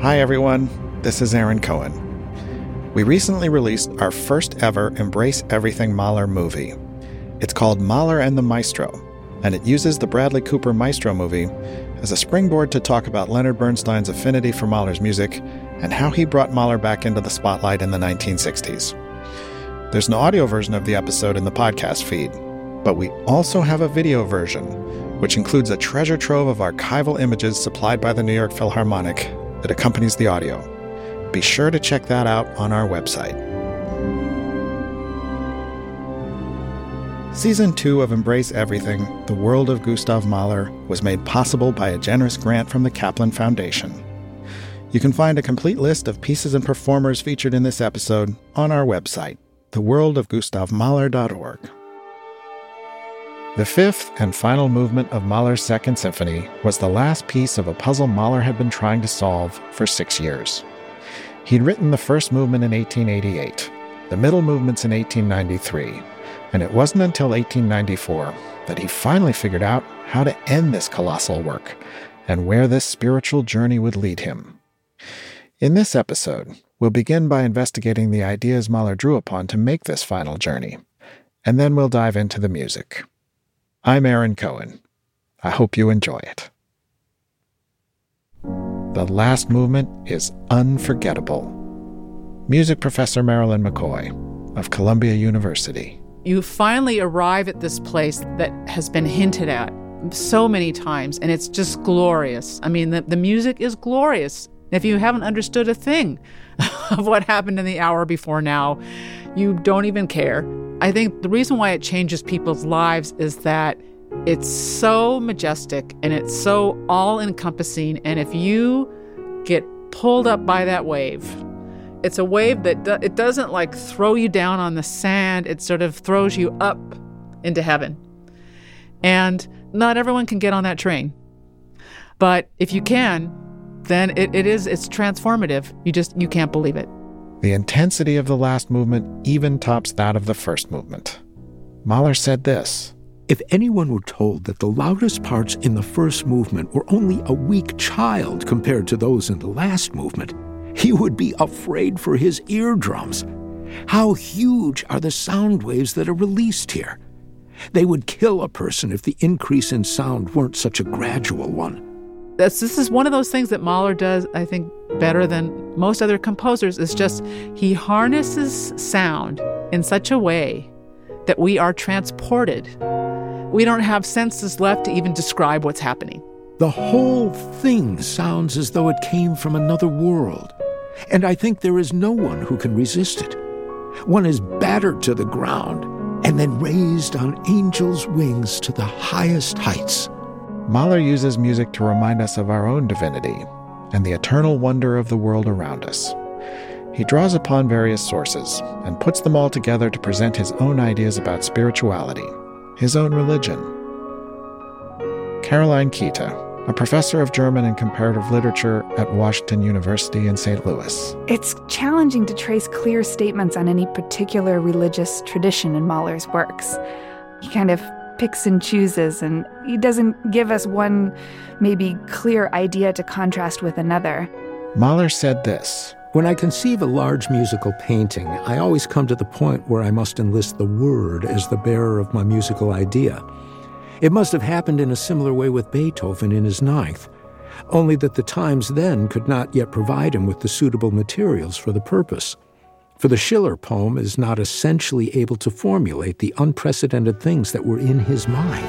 Hi, everyone. This is Aaron Cohen. We recently released our first ever Embrace Everything Mahler movie. It's called Mahler and the Maestro, and it uses the Bradley Cooper Maestro movie as a springboard to talk about Leonard Bernstein's affinity for Mahler's music and how he brought Mahler back into the spotlight in the 1960s. There's an audio version of the episode in the podcast feed, but we also have a video version, which includes a treasure trove of archival images supplied by the New York Philharmonic that accompanies the audio. Be sure to check that out on our website. Season 2 of Embrace Everything, The World of Gustav Mahler, was made possible by a generous grant from the Kaplan Foundation. You can find a complete list of pieces and performers featured in this episode on our website, theworldofgustavmahler.org. The fifth and final movement of Mahler's Second Symphony was the last piece of a puzzle Mahler had been trying to solve for six years. He'd written the first movement in 1888, the middle movements in 1893, and it wasn't until 1894 that he finally figured out how to end this colossal work and where this spiritual journey would lead him. In this episode, we'll begin by investigating the ideas Mahler drew upon to make this final journey, and then we'll dive into the music. I'm Aaron Cohen. I hope you enjoy it. The last movement is unforgettable. Music professor Marilyn McCoy of Columbia University. You finally arrive at this place that has been hinted at so many times, and it's just glorious. I mean, the, the music is glorious. If you haven't understood a thing of what happened in the hour before now, you don't even care. I think the reason why it changes people's lives is that it's so majestic and it's so all encompassing. And if you get pulled up by that wave, it's a wave that do- it doesn't like throw you down on the sand, it sort of throws you up into heaven. And not everyone can get on that train. But if you can, then it, it is it's transformative. You just you can't believe it. The intensity of the last movement even tops that of the first movement. Mahler said this If anyone were told that the loudest parts in the first movement were only a weak child compared to those in the last movement, he would be afraid for his eardrums. How huge are the sound waves that are released here? They would kill a person if the increase in sound weren't such a gradual one. This, this is one of those things that Mahler does, I think, better than most other composers. Is just he harnesses sound in such a way that we are transported. We don't have senses left to even describe what's happening. The whole thing sounds as though it came from another world. And I think there is no one who can resist it. One is battered to the ground and then raised on angels' wings to the highest heights. Mahler uses music to remind us of our own divinity and the eternal wonder of the world around us. He draws upon various sources and puts them all together to present his own ideas about spirituality, his own religion. Caroline Kita, a professor of German and comparative literature at Washington University in St. Louis. It's challenging to trace clear statements on any particular religious tradition in Mahler's works. He kind of picks and chooses, and he doesn't give us one maybe clear idea to contrast with another. Mahler said this When I conceive a large musical painting, I always come to the point where I must enlist the word as the bearer of my musical idea. It must have happened in a similar way with Beethoven in his ninth, only that the times then could not yet provide him with the suitable materials for the purpose. For the Schiller poem is not essentially able to formulate the unprecedented things that were in his mind.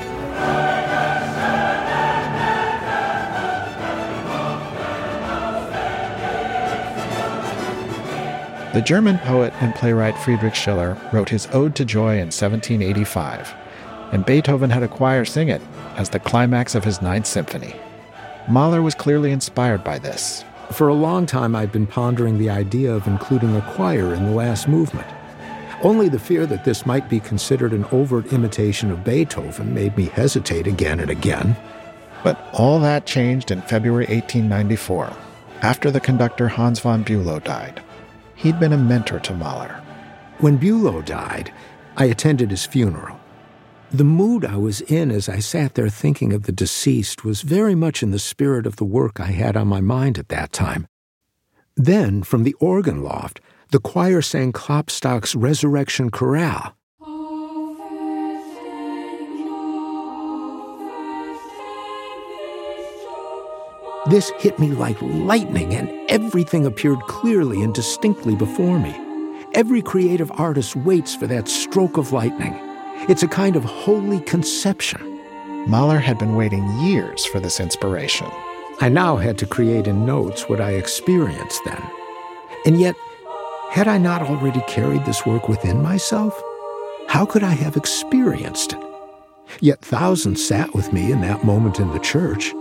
The German poet and playwright Friedrich Schiller wrote his Ode to Joy in 1785, and Beethoven had a choir sing it as the climax of his Ninth Symphony. Mahler was clearly inspired by this. For a long time, I'd been pondering the idea of including a choir in the last movement. Only the fear that this might be considered an overt imitation of Beethoven made me hesitate again and again. But all that changed in February 1894, after the conductor Hans von Bülow died. He'd been a mentor to Mahler. When Bülow died, I attended his funeral. The mood I was in as I sat there thinking of the deceased was very much in the spirit of the work I had on my mind at that time. Then, from the organ loft, the choir sang Klopstock's Resurrection Chorale. This hit me like lightning, and everything appeared clearly and distinctly before me. Every creative artist waits for that stroke of lightning. It's a kind of holy conception. Mahler had been waiting years for this inspiration. I now had to create in notes what I experienced then. And yet, had I not already carried this work within myself? How could I have experienced it? Yet thousands sat with me in that moment in the church.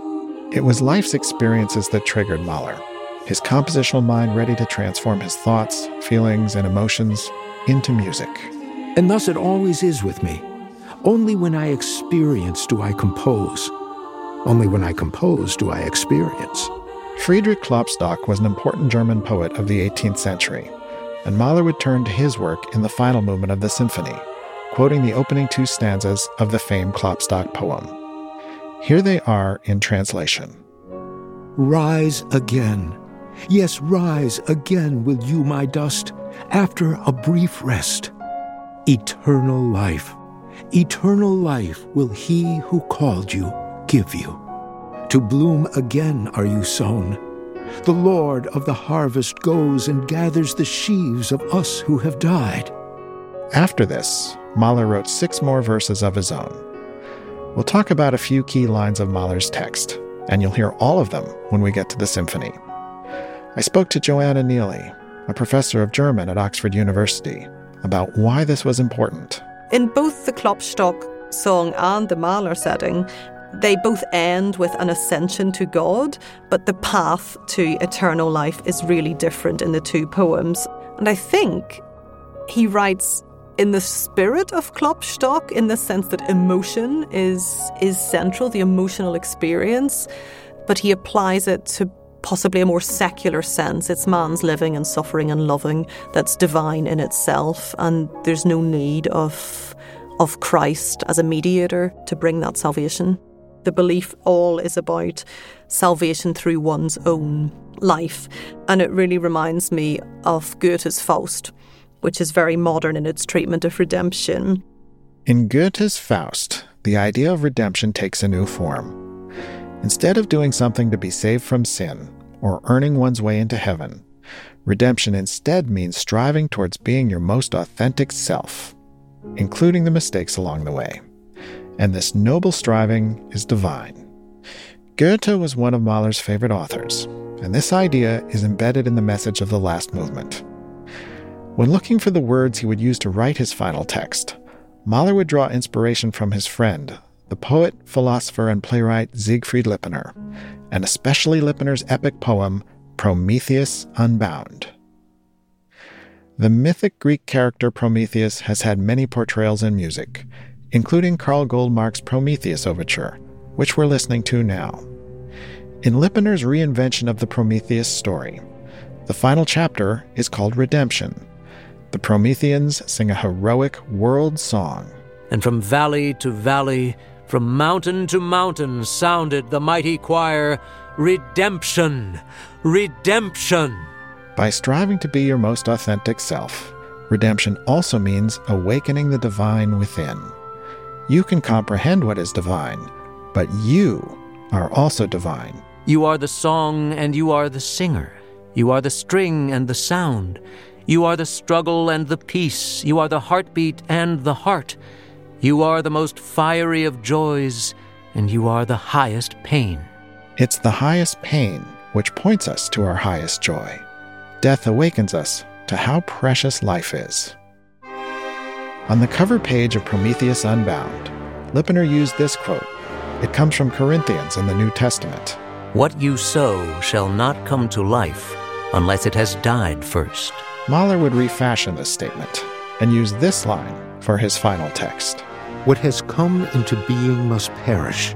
It was life's experiences that triggered Mahler, his compositional mind ready to transform his thoughts, feelings, and emotions into music. And thus it always is with me. Only when I experience do I compose. Only when I compose do I experience. Friedrich Klopstock was an important German poet of the 18th century, and Mahler would turn to his work in the final movement of the symphony, quoting the opening two stanzas of the famed Klopstock poem. Here they are in translation Rise again. Yes, rise again, will you, my dust, after a brief rest. Eternal life, eternal life will he who called you give you. To bloom again are you sown. The Lord of the harvest goes and gathers the sheaves of us who have died. After this, Mahler wrote six more verses of his own. We'll talk about a few key lines of Mahler's text, and you'll hear all of them when we get to the symphony. I spoke to Joanna Neilly, a professor of German at Oxford University, about why this was important. In both the Klopstock song and the Mahler setting, they both end with an ascension to God, but the path to eternal life is really different in the two poems. And I think he writes in the spirit of Klopstock, in the sense that emotion is is central, the emotional experience, but he applies it to possibly a more secular sense. It's man's living and suffering and loving that's divine in itself, and there's no need of of Christ as a mediator to bring that salvation. The belief all is about salvation through one's own life. And it really reminds me of Goethe's Faust, which is very modern in its treatment of redemption. In Goethe's Faust, the idea of redemption takes a new form. Instead of doing something to be saved from sin or earning one's way into heaven, redemption instead means striving towards being your most authentic self, including the mistakes along the way. And this noble striving is divine. Goethe was one of Mahler's favorite authors, and this idea is embedded in the message of the last movement. When looking for the words he would use to write his final text, Mahler would draw inspiration from his friend, the poet, philosopher, and playwright Siegfried Lipiner, and especially Lipiner's epic poem, Prometheus Unbound. The mythic Greek character Prometheus has had many portrayals in music, including Karl Goldmark's Prometheus Overture, which we're listening to now. In Lipiner's reinvention of the Prometheus story, the final chapter is called Redemption the Prometheans sing a heroic world song. And from valley to valley, from mountain to mountain, sounded the mighty choir Redemption! Redemption! By striving to be your most authentic self, redemption also means awakening the divine within. You can comprehend what is divine, but you are also divine. You are the song and you are the singer. You are the string and the sound. You are the struggle and the peace. You are the heartbeat and the heart. You are the most fiery of joys, and you are the highest pain. It's the highest pain which points us to our highest joy. Death awakens us to how precious life is. On the cover page of Prometheus Unbound, Lipiner used this quote. It comes from Corinthians in the New Testament. What you sow shall not come to life unless it has died first. Mahler would refashion this statement and use this line for his final text What has come into being must perish.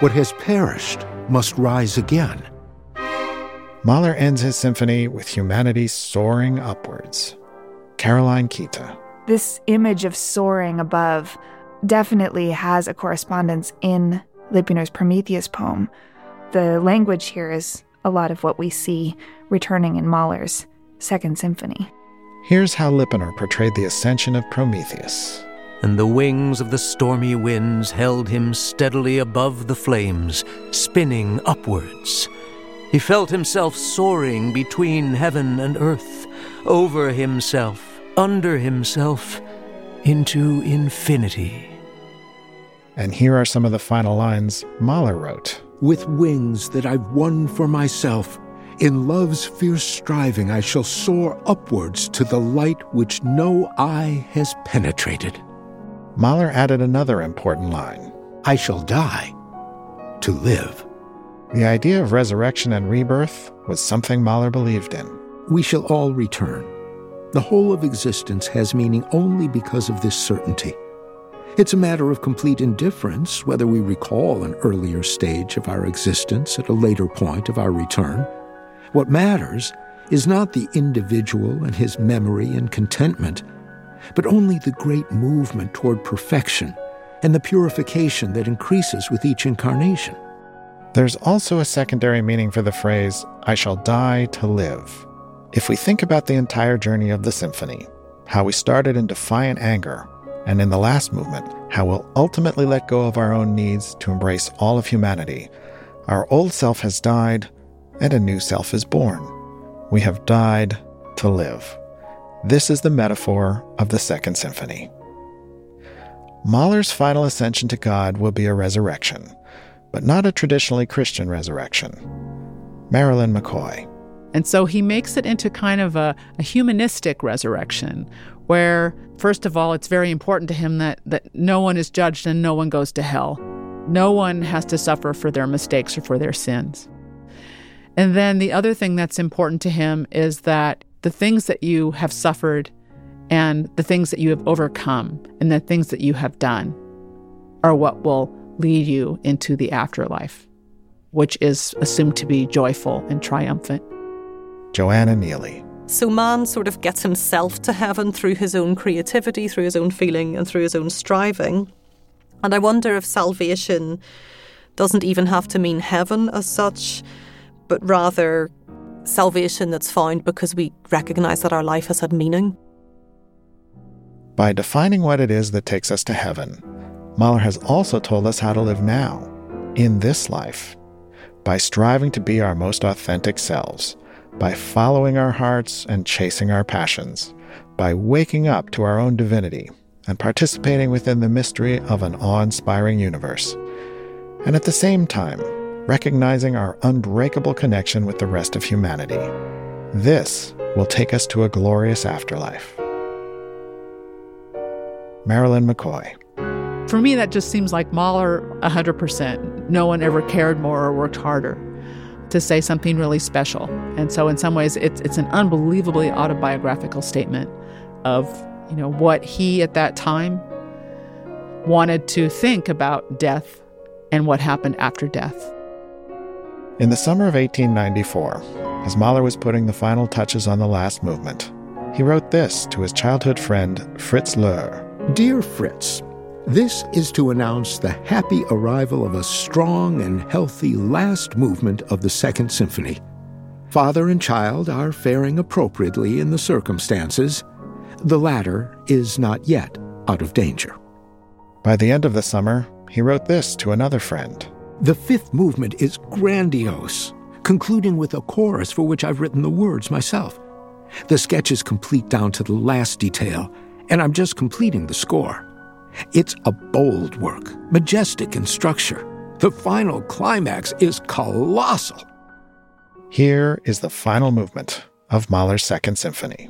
What has perished must rise again. Mahler ends his symphony with humanity soaring upwards. Caroline Kita. This image of soaring above definitely has a correspondence in Lipiner's Prometheus poem. The language here is a lot of what we see returning in Mahler's Second Symphony. Here's how Lipiner portrayed the ascension of Prometheus. And the wings of the stormy winds held him steadily above the flames, spinning upwards. He felt himself soaring between heaven and earth, over himself, under himself, into infinity. And here are some of the final lines Mahler wrote With wings that I've won for myself, in love's fierce striving, I shall soar upwards to the light which no eye has penetrated. Mahler added another important line I shall die to live. The idea of resurrection and rebirth was something Mahler believed in. We shall all return. The whole of existence has meaning only because of this certainty. It's a matter of complete indifference whether we recall an earlier stage of our existence at a later point of our return. What matters is not the individual and his memory and contentment, but only the great movement toward perfection and the purification that increases with each incarnation. There's also a secondary meaning for the phrase, I shall die to live. If we think about the entire journey of the symphony, how we started in defiant anger and in the last movement, how we'll ultimately let go of our own needs to embrace all of humanity. Our old self has died, and a new self is born. We have died to live. This is the metaphor of the Second Symphony. Mahler's final ascension to God will be a resurrection, but not a traditionally Christian resurrection. Marilyn McCoy. And so he makes it into kind of a, a humanistic resurrection where, first of all, it's very important to him that, that no one is judged and no one goes to hell. No one has to suffer for their mistakes or for their sins. And then the other thing that's important to him is that the things that you have suffered and the things that you have overcome and the things that you have done are what will lead you into the afterlife, which is assumed to be joyful and triumphant. Joanna Neilly. So man sort of gets himself to heaven through his own creativity, through his own feeling, and through his own striving. And I wonder if salvation doesn't even have to mean heaven as such, but rather salvation that's found because we recognize that our life has had meaning. By defining what it is that takes us to heaven, Mahler has also told us how to live now, in this life, by striving to be our most authentic selves by following our hearts and chasing our passions, by waking up to our own divinity and participating within the mystery of an awe inspiring universe, and at the same time, recognizing our unbreakable connection with the rest of humanity. This will take us to a glorious afterlife. Marilyn McCoy. For me, that just seems like Mahler 100%. No one ever cared more or worked harder to say something really special. And so in some ways it's it's an unbelievably autobiographical statement of, you know, what he at that time wanted to think about death and what happened after death. In the summer of 1894, as Mahler was putting the final touches on the last movement, he wrote this to his childhood friend Fritz Löhr. Dear Fritz, this is to announce the happy arrival of a strong and healthy last movement of the Second Symphony. Father and child are faring appropriately in the circumstances. The latter is not yet out of danger. By the end of the summer, he wrote this to another friend The fifth movement is grandiose, concluding with a chorus for which I've written the words myself. The sketch is complete down to the last detail, and I'm just completing the score. It's a bold work, majestic in structure. The final climax is colossal. Here is the final movement of Mahler's Second Symphony.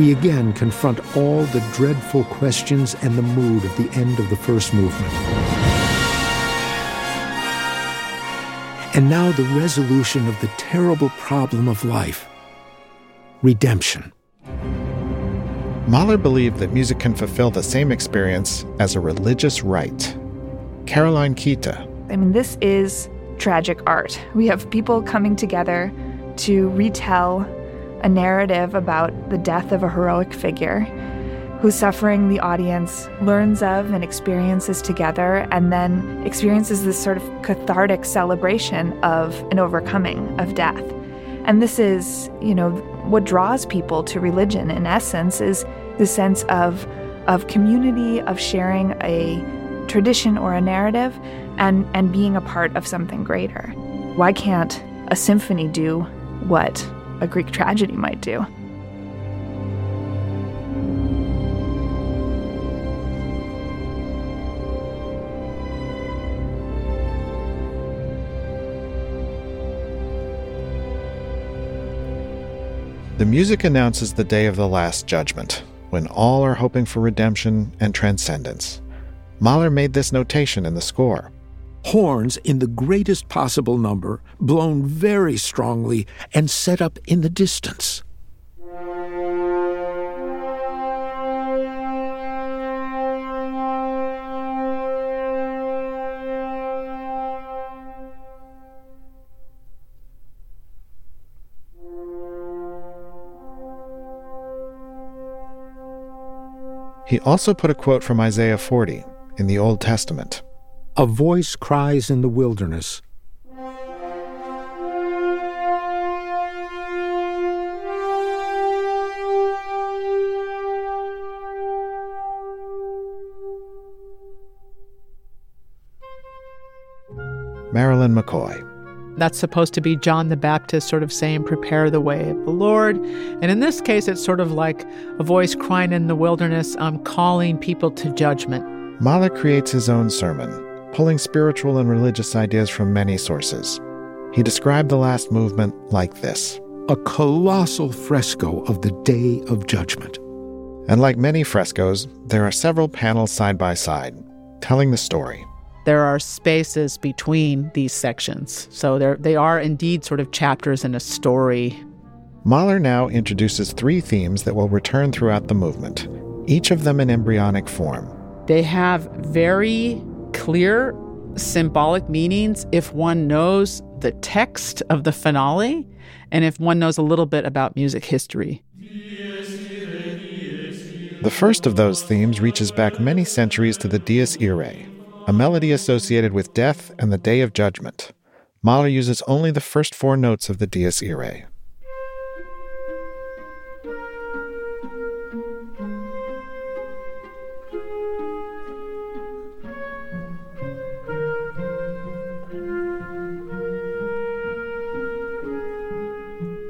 We again confront all the dreadful questions and the mood of the end of the first movement. And now the resolution of the terrible problem of life redemption. Mahler believed that music can fulfill the same experience as a religious rite. Caroline Kita. I mean, this is tragic art. We have people coming together to retell a narrative about the death of a heroic figure. whose suffering the audience learns of and experiences together, and then experiences this sort of cathartic celebration of an overcoming of death. And this is, you know, what draws people to religion in essence is the sense of of community, of sharing a tradition or a narrative and and being a part of something greater. Why can't a symphony do what a Greek tragedy might do? The music announces the day of the Last Judgment, when all are hoping for redemption and transcendence. Mahler made this notation in the score Horns in the greatest possible number, blown very strongly, and set up in the distance. He also put a quote from Isaiah 40 in the Old Testament. A voice cries in the wilderness. Marilyn McCoy. That's supposed to be John the Baptist sort of saying, Prepare the way of the Lord. And in this case, it's sort of like a voice crying in the wilderness, I'm calling people to judgment. Mahler creates his own sermon, pulling spiritual and religious ideas from many sources. He described the last movement like this A colossal fresco of the Day of Judgment. And like many frescoes, there are several panels side by side, telling the story there are spaces between these sections. So they are indeed sort of chapters in a story. Mahler now introduces three themes that will return throughout the movement, each of them in embryonic form. They have very clear symbolic meanings if one knows the text of the finale and if one knows a little bit about music history. The first of those themes reaches back many centuries to the Dies Irae, a melody associated with death and the day of judgment. Mahler uses only the first four notes of the Dies Irae.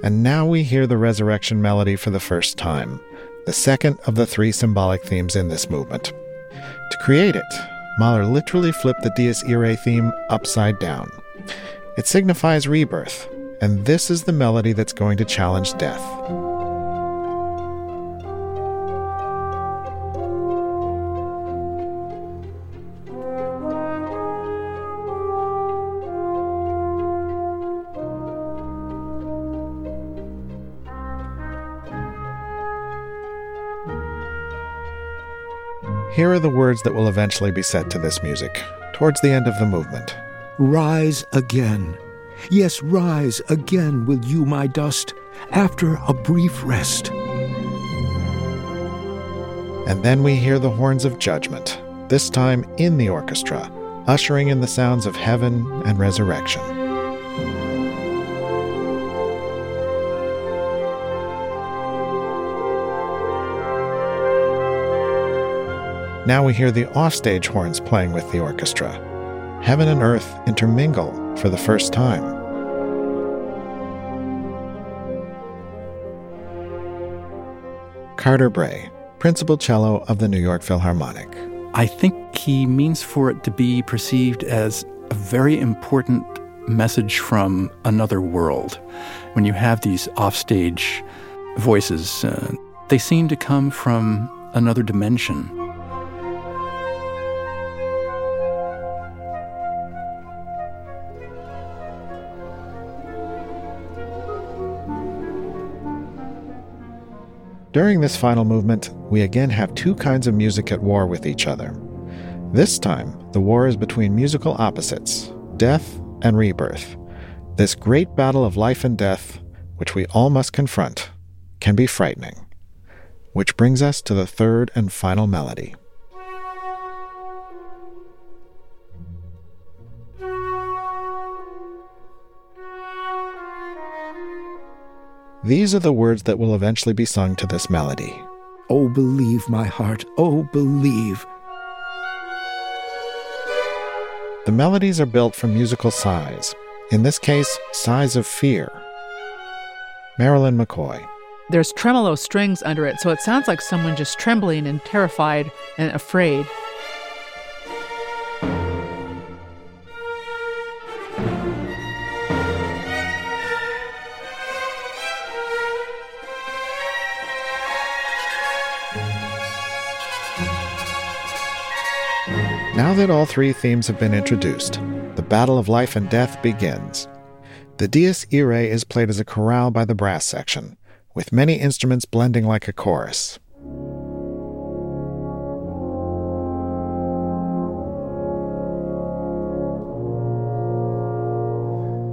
And now we hear the resurrection melody for the first time, the second of the three symbolic themes in this movement. To create it, Mahler literally flipped the Dies Irae theme upside down. It signifies rebirth, and this is the melody that's going to challenge death. Here are the words that will eventually be set to this music, towards the end of the movement. Rise again. Yes, rise again, will you, my dust, after a brief rest. And then we hear the horns of judgment, this time in the orchestra, ushering in the sounds of heaven and resurrection. Now we hear the offstage horns playing with the orchestra. Heaven and earth intermingle for the first time. Carter Brey, principal cello of the New York Philharmonic. I think he means for it to be perceived as a very important message from another world. When you have these offstage voices, uh, they seem to come from another dimension. During this final movement, we again have two kinds of music at war with each other. This time, the war is between musical opposites death and rebirth. This great battle of life and death, which we all must confront, can be frightening. which brings us to the third and final melody. These are the words that will eventually be sung to this melody. Oh, believe, my heart, oh, believe. The melodies are built from musical sighs, in this case, sighs of fear. Marilyn McCoy. There's tremolo strings under it, so it sounds like someone just trembling and terrified and afraid. That all three themes have been introduced, the battle of life and death begins. The Dies Irae is played as a chorale by the brass section, with many instruments blending like a chorus.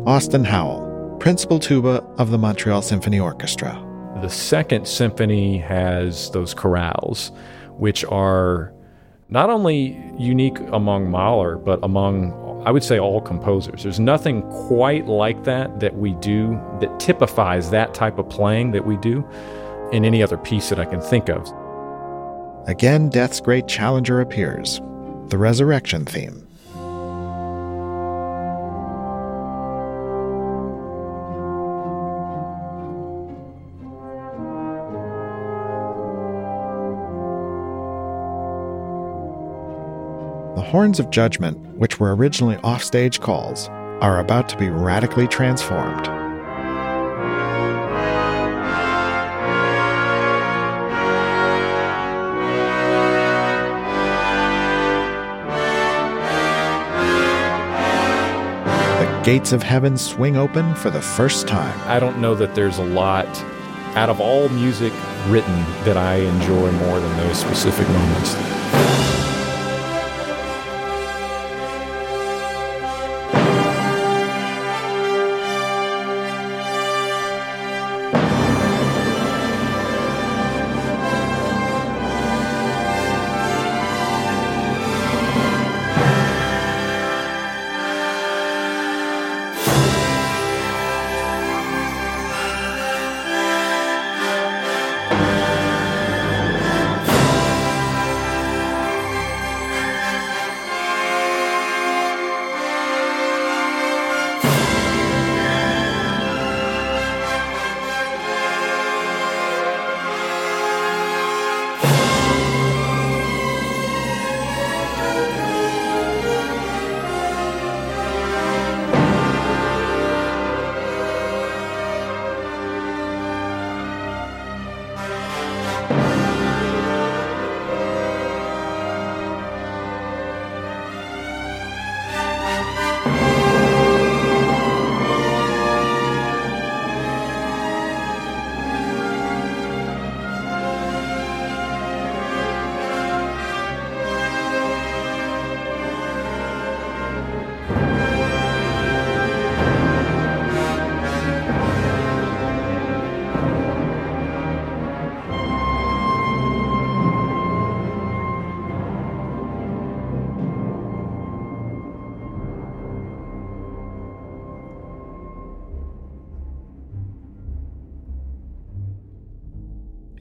Austin Howle, principal tuba of the Montreal Symphony Orchestra. The second symphony has those chorales, which are not only unique among Mahler, but among, I would say, all composers. There's nothing quite like that that we do that typifies that type of playing that we do in any other piece that I can think of. Again, Death's great challenger appears the resurrection theme. Horns of judgment, which were originally offstage calls, are about to be radically transformed. The gates of heaven swing open for the first time. I don't know that there's a lot out of all music written that I enjoy more than those specific moments.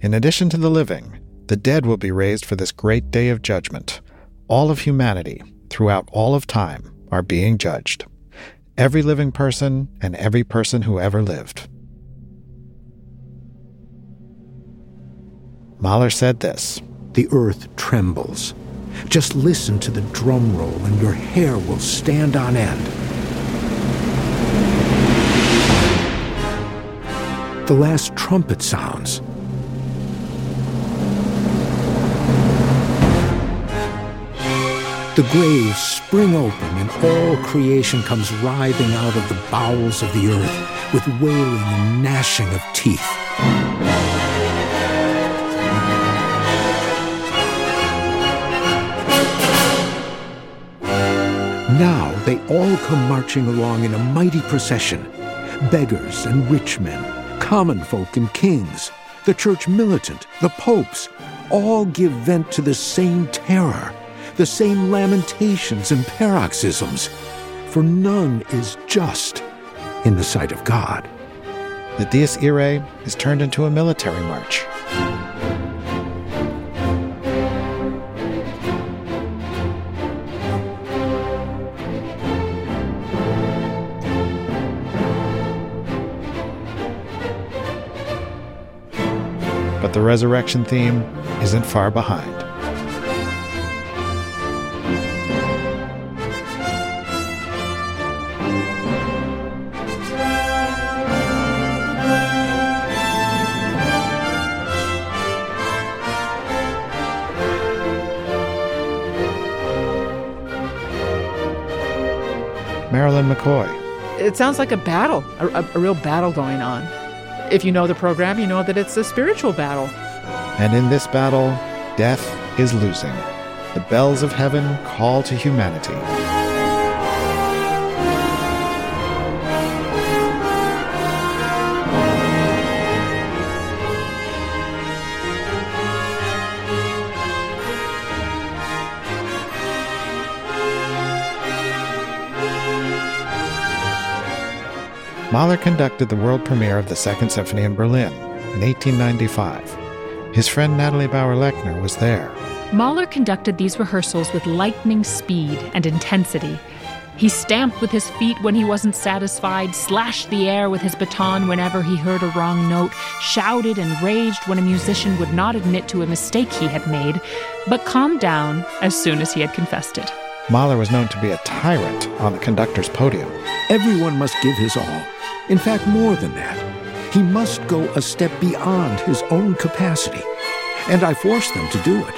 In addition to the living, the dead will be raised for this great day of judgment. All of humanity, throughout all of time, are being judged. Every living person and every person who ever lived. Mahler said this The earth trembles. Just listen to the drum roll and your hair will stand on end. The last trumpet sounds. The graves spring open and all creation comes writhing out of the bowels of the earth with wailing and gnashing of teeth. Now they all come marching along in a mighty procession beggars and rich men, common folk and kings, the church militant, the popes, all give vent to the same terror, the same lamentations and paroxysms. For none is just in the sight of God. The Dies Irae is turned into a military march. But the resurrection theme isn't far behind. Marilyn McCoy. It sounds like a battle, a, a, a real battle going on. If you know the program, you know that it's a spiritual battle. And in this battle, death is losing. The bells of heaven call to humanity. Mahler conducted the world premiere of the Second Symphony in Berlin in 1895. His friend Natalie Bauer Lechner was there. Mahler conducted these rehearsals with lightning speed and intensity. He stamped with his feet when he wasn't satisfied, slashed the air with his baton whenever he heard a wrong note, shouted and raged when a musician would not admit to a mistake he had made, but calmed down as soon as he had confessed it. Mahler was known to be a tyrant on the conductor's podium. Everyone must give his all. In fact, more than that. He must go a step beyond his own capacity. And I force them to do it.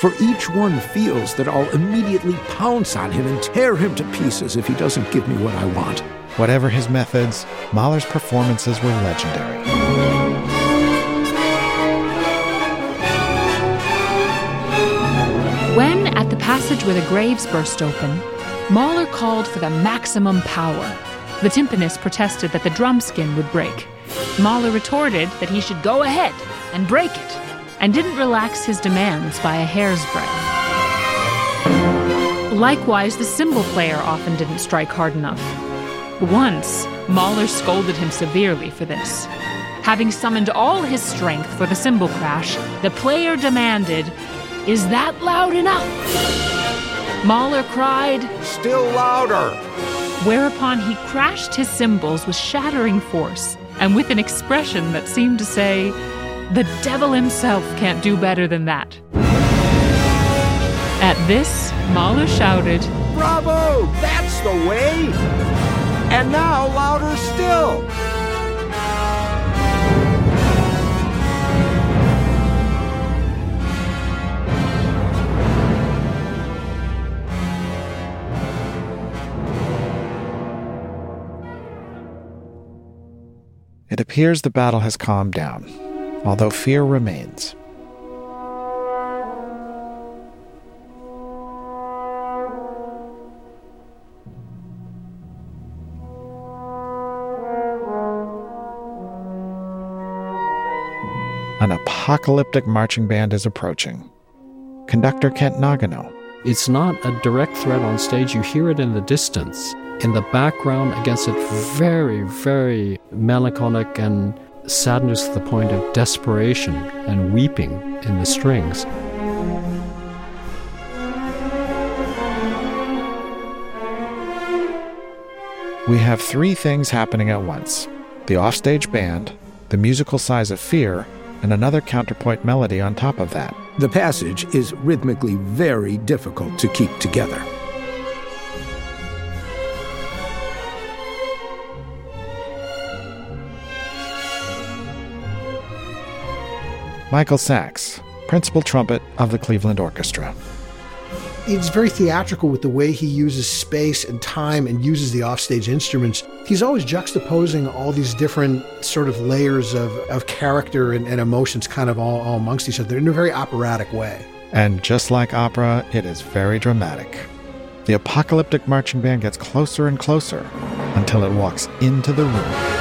For each one feels that I'll immediately pounce on him and tear him to pieces if he doesn't give me what I want. Whatever his methods, Mahler's performances were legendary. When, at the passage where the graves burst open, Mahler called for the maximum power, the timpanist protested that the drum skin would break. Mahler retorted that he should go ahead and break it, and didn't relax his demands by a hair's breadth. Likewise, the cymbal player often didn't strike hard enough. Once, Mahler scolded him severely for this. Having summoned all his strength for the cymbal crash, the player demanded, Is that loud enough? Mahler cried, Still louder! Whereupon he crashed his cymbals with shattering force and with an expression that seemed to say, The devil himself can't do better than that. At this, Mahler shouted, Bravo! That's the way! And now louder still! It appears the battle has calmed down, although fear remains. An apocalyptic marching band is approaching. Conductor Kent Nagano. It's not a direct threat on stage, you hear it in the distance. In the background, against it, very, very melancholic and sadness to the point of desperation and weeping in the strings. We have three things happening at once the offstage band, the musical sighs of fear, and another counterpoint melody on top of that. The passage is rhythmically very difficult to keep together. Michael Sachs, principal trumpet of the Cleveland Orchestra. He's very theatrical with the way he uses space and time and uses the offstage instruments. He's always juxtaposing all these different sort of layers of, of character and, and emotions kind of all, all amongst each other in a very operatic way. And just like opera, it is very dramatic. The apocalyptic marching band gets closer and closer until it walks into the room.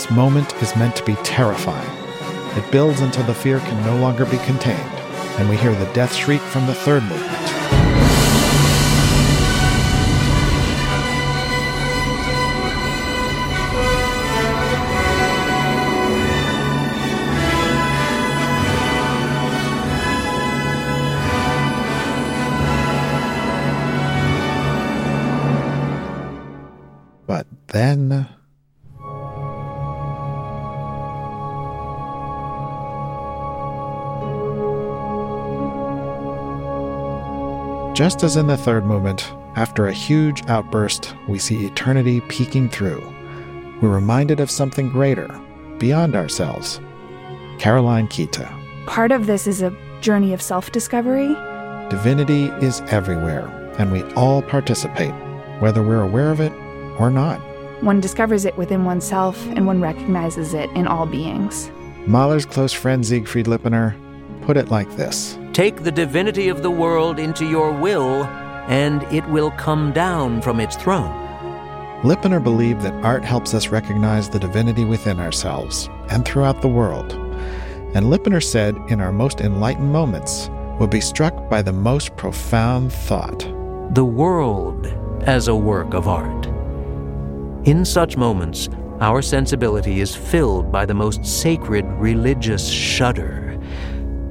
This moment is meant to be terrifying. It builds until the fear can no longer be contained, and we hear the death shriek from the third movement. But then. Just as in the third movement, after a huge outburst, we see eternity peeking through. We're reminded of something greater, beyond ourselves. Caroline Kita. Part of this is a journey of self discovery. Divinity is everywhere, and we all participate, whether we're aware of it or not. One discovers it within oneself, and one recognizes it in all beings. Mahler's close friend Siegfried Lipiner put it like this Take the divinity of the world into your will, and it will come down from its throne. Lipiner believed that art helps us recognize the divinity within ourselves and throughout the world. And Lipiner said, in our most enlightened moments, we'll be struck by the most profound thought The world as a work of art. In such moments, our sensibility is filled by the most sacred religious shudder.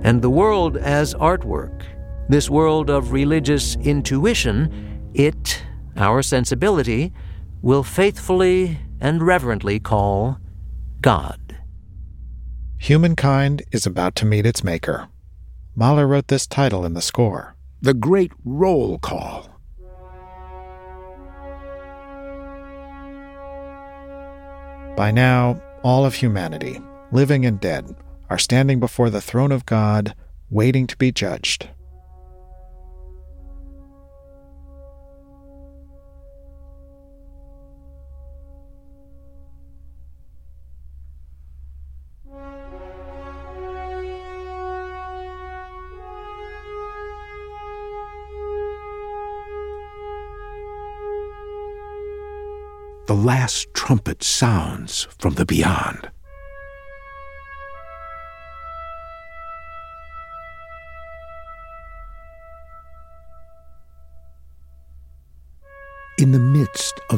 And the world as artwork, this world of religious intuition, it, our sensibility, will faithfully and reverently call God. Humankind is about to meet its maker. Mahler wrote this title in the score. The Great Roll Call. By now, all of humanity, living and dead, are standing before the throne of God, waiting to be judged. The last trumpet sounds from the beyond.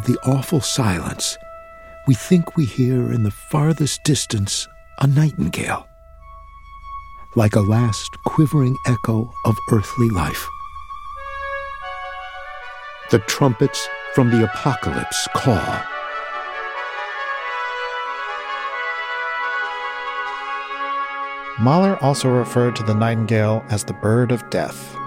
Of the awful silence, we think we hear in the farthest distance a nightingale, like a last quivering echo of earthly life. The trumpets from the apocalypse call. Mahler also referred to the nightingale as the bird of death.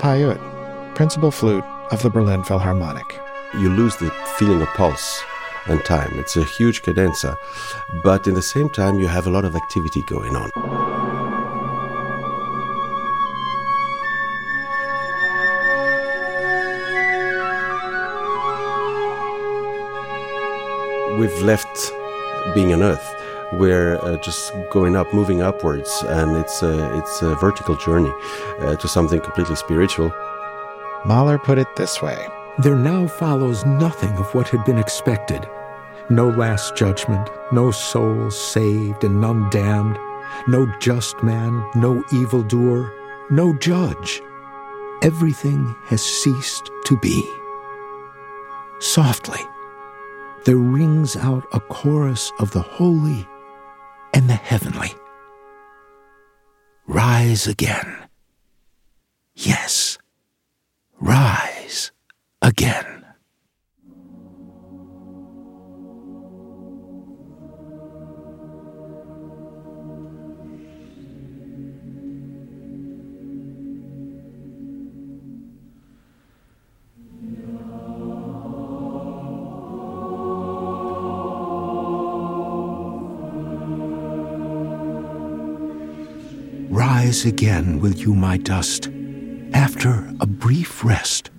Pahud, principal flute of the Berlin Philharmonic. You lose the feeling of pulse and time. It's a huge cadenza, but in the same time, you have a lot of activity going on. We've left being on Earth. We're uh, just going up, moving upwards, and it's a, it's a vertical journey uh, to something completely spiritual. Mahler put it this way There now follows nothing of what had been expected no last judgment, no souls saved and none damned, no just man, no evildoer, no judge. Everything has ceased to be. Softly, there rings out a chorus of the holy and the heavenly. Rise again. Yes, rise again. Rise again with you, my dust, after a brief rest.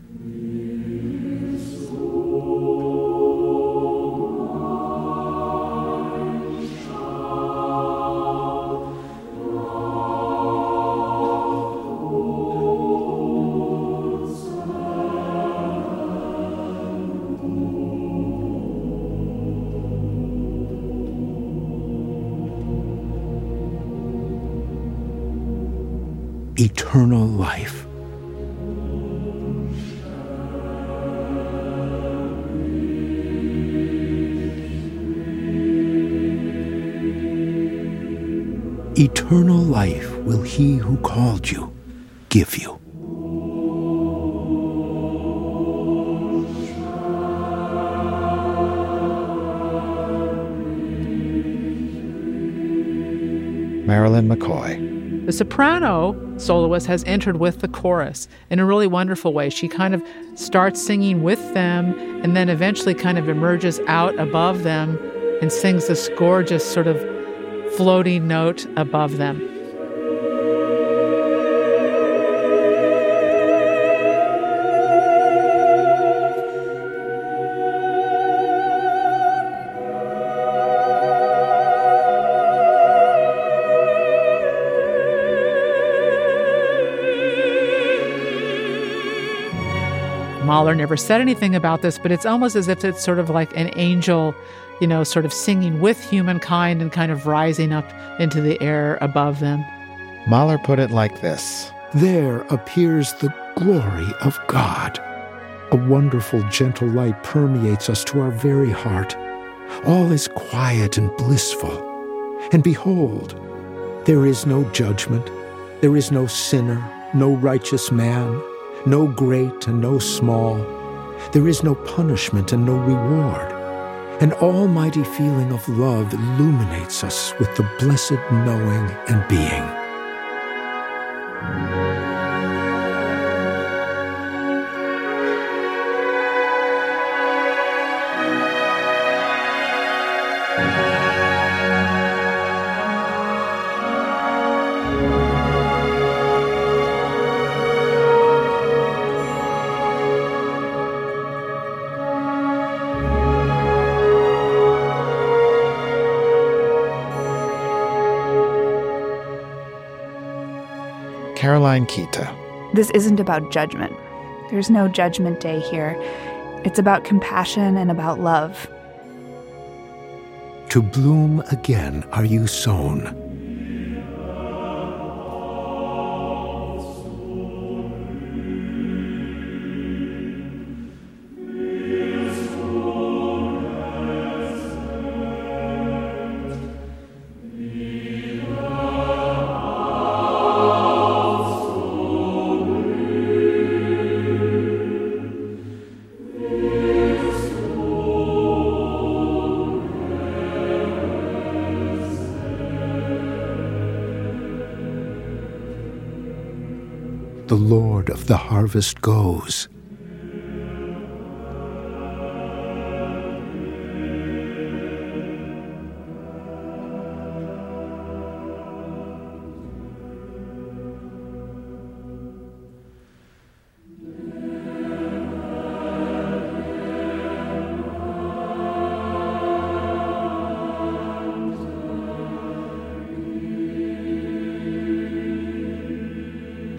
Eternal life. Eternal life will he who called you give you. Marilyn McCoy. The soprano soloist has entered with the chorus in a really wonderful way. She kind of starts singing with them and then eventually kind of emerges out above them and sings this gorgeous sort of floating note above them. Mahler never said anything about this, but it's almost as if it's sort of like an angel, you know, sort of singing with humankind and kind of rising up into the air above them. Mahler put it like this There appears the glory of God. A wonderful, gentle light permeates us to our very heart. All is quiet and blissful. And behold, there is no judgment, there is no sinner, no righteous man no great and no small. There is no punishment and no reward. An almighty feeling of love illuminates us with the blessed knowing and being. Caroline Kita. This isn't about judgment. There's no judgment day here. It's about compassion and about love. To bloom again are you sown. Lord of the harvest goes.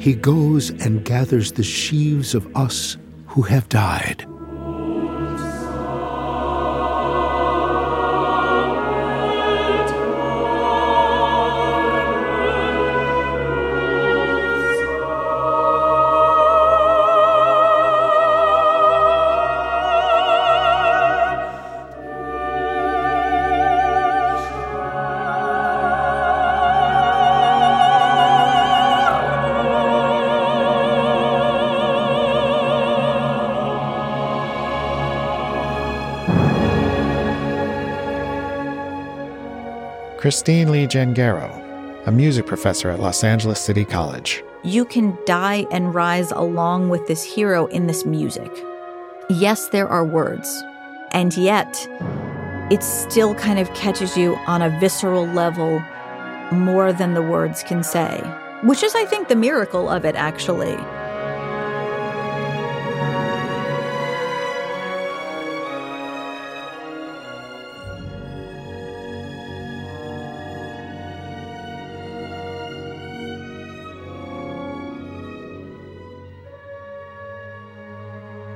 He goes and gathers the sheaves of us who have died. Christine Lee Gengaro, a music professor at Los Angeles City College. You can die and rise along with this hero in this music. Yes, there are words, and yet it still kind of catches you on a visceral level more than the words can say. which is, I think, the miracle of it, actually.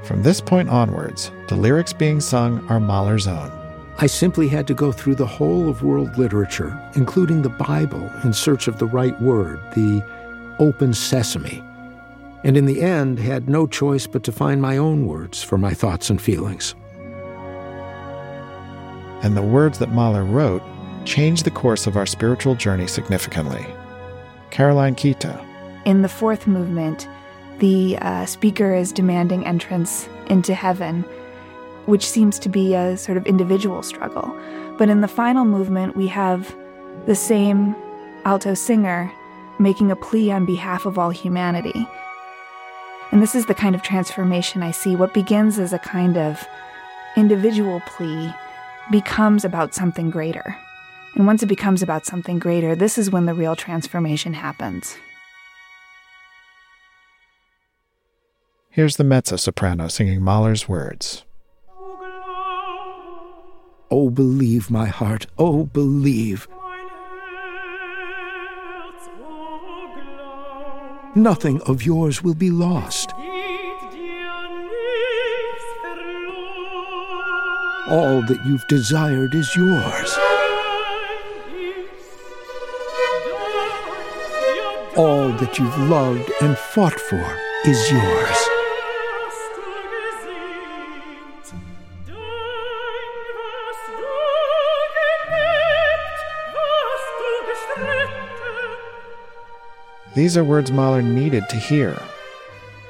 From this point onwards, the lyrics being sung are Mahler's own. I simply had to go through the whole of world literature, including the Bible, in search of the right word, the open sesame, and in the end had no choice but to find my own words for my thoughts and feelings. And the words that Mahler wrote changed the course of our spiritual journey significantly. Caroline Kita. In the fourth movement, the uh, speaker is demanding entrance into heaven, which seems to be a sort of individual struggle. But in the final movement, we have the same alto singer making a plea on behalf of all humanity. And this is the kind of transformation I see. What begins as a kind of individual plea becomes about something greater. And once it becomes about something greater, this is when the real transformation happens. Here's the mezzo soprano singing Mahler's words. Oh, believe, my heart, oh, believe. Nothing of yours will be lost. All that you've desired is yours. All that you've loved and fought for is yours. These are words Mahler needed to hear.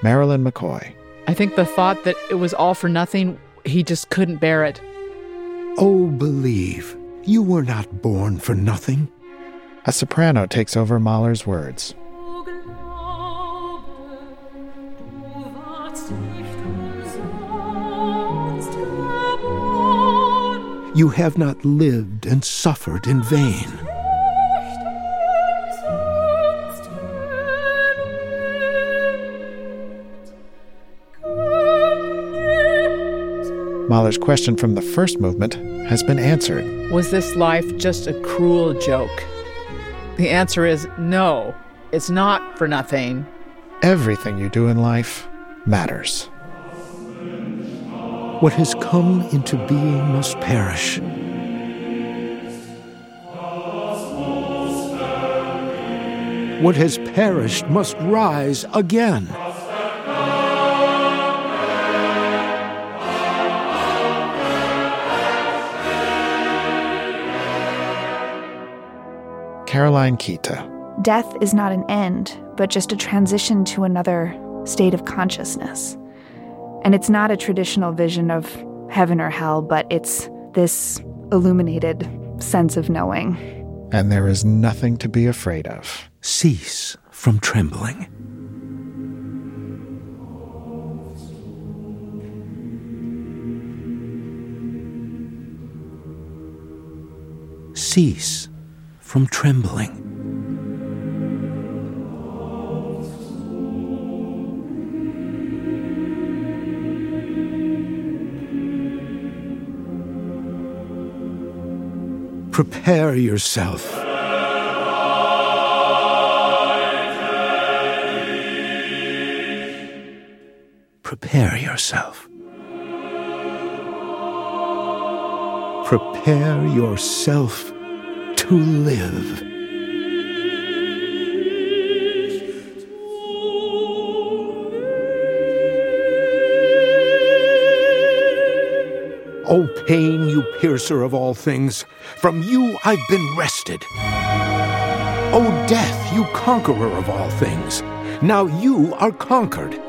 Marilyn McCoy. I think the thought that it was all for nothing, he just couldn't bear it. Oh, believe, you were not born for nothing. A soprano takes over Mahler's words. You have not lived and suffered in vain. Mahler's question from the first movement has been answered. Was this life just a cruel joke? The answer is no, it's not for nothing. Everything you do in life matters. What has come into being must perish. What has perished must rise again. Caroline Kita. Death is not an end, but just a transition to another state of consciousness. And it's not a traditional vision of heaven or hell, but it's this illuminated sense of knowing. And there is nothing to be afraid of. Cease from trembling. Cease from trembling. Prepare yourself. Prepare yourself. Prepare yourself to live. O pain, you piercer of all things, from you I've been wrested. O death, you conqueror of all things, now you are conquered.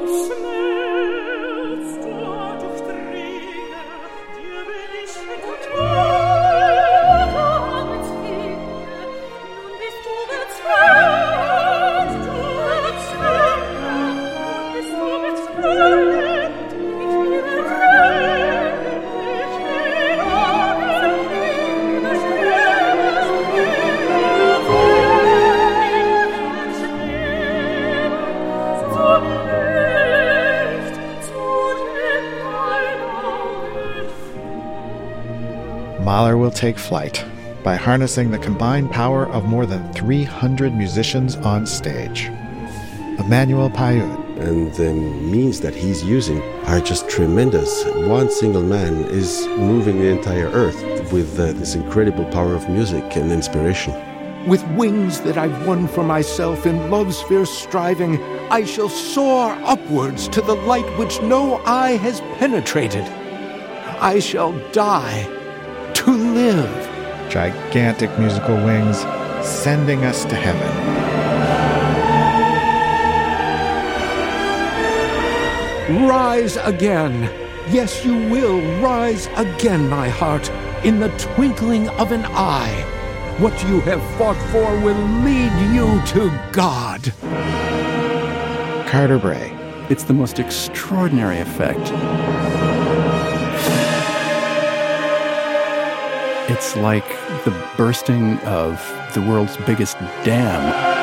Mahler will take flight by harnessing the combined power of more than 300 musicians on stage. Emmanuel Pahud. And the means that he's using are just tremendous. One single man is moving the entire earth with uh, this incredible power of music and inspiration. With wings that I've won for myself in love's fierce striving, I shall soar upwards to the light which no eye has penetrated. I shall die to live. Gigantic musical wings sending us to heaven. Rise again. Yes, you will rise again, my heart, in the twinkling of an eye. What you have fought for will lead you to God. Carter Brey. It's the most extraordinary effect. It's like the bursting of the world's biggest dam.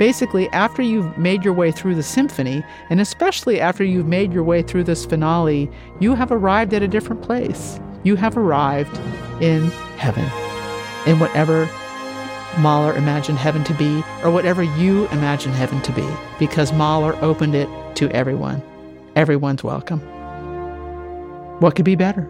Basically, after you've made your way through the symphony, and especially after you've made your way through this finale, you have arrived at a different place. You have arrived in heaven, in whatever Mahler imagined heaven to be, or whatever you imagine heaven to be, because Mahler opened it to everyone. Everyone's welcome. What could be better?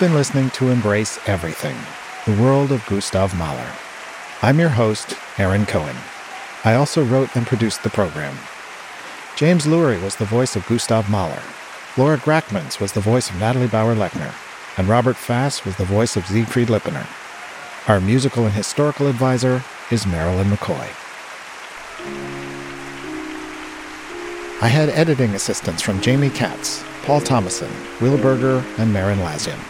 Been listening to Embrace Everything, the world of Gustav Mahler. I'm your host, Aaron Cohen. I also wrote and produced the program. James Lurie was the voice of Gustav Mahler. Laura Gragtmans was the voice of Natalie Bauer Lechner, and Robert Fass was the voice of Siegfried Lipiner. Our musical and historical advisor is Marilyn McCoy. I had editing assistance from Jamie Katz, Paul Thomason, Will Berger, and Marin Lazian.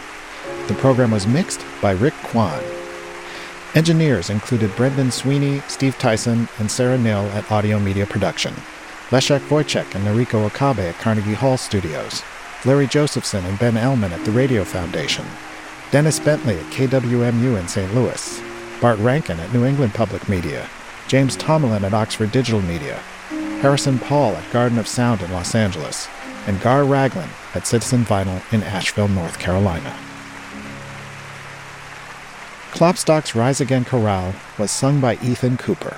The program was mixed by Rick Kwan. Engineers included Brendan Sweeney, Steve Tyson, and Sarah Nill at Audio Media Production, Leszek Wojcik and Noriko Okabe at Carnegie Hall Studios, Larry Josephson and Ben Ellman at the Radio Foundation, Dennis Bentley at KWMU in St. Louis, Bart Rankin at New England Public Media, James Tomlin at Oxford Digital Media, Harrison Paul at Garden of Sound in Los Angeles, and Gar Raglan at Citizen Vinyl in Asheville, North Carolina. Klopstock's Rise Again Chorale was sung by Ethan Cooper.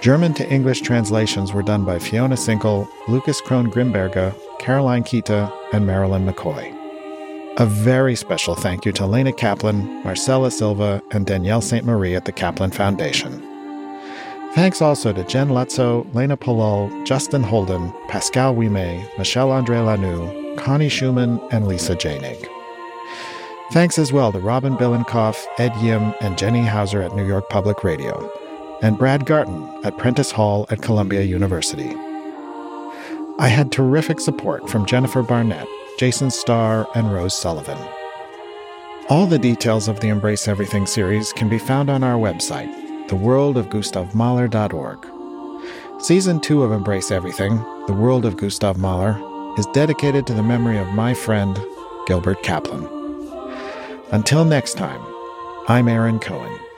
German to English translations were done by Fiona Sinkel, Lucas Krohn Grimberga, Caroline Kita, and Marilyn McCoy. A very special thank you to Lena Kaplan, Marcella Silva, and Danielle St. Marie at the Kaplan Foundation. Thanks also to Jen Lutzo, Lena Polol, Justin Holden, Pascal Wime, Michelle Andre Lanoux, Connie Schumann, and Lisa Janig. Thanks as well to Robin Billenkoff, Ed Yim, and Jenny Hauser at New York Public Radio, and Brad Garton at Prentice Hall at Columbia University. I had terrific support from Jennifer Barnett, Jason Starr, and Rose Sullivan. All the details of the Embrace Everything series can be found on our website, theworldofgustavmahler.org. Season 2 of Embrace Everything, The World of Gustav Mahler, is dedicated to the memory of my friend, Gilbert Kaplan. Until next time, I'm Aaron Cohen.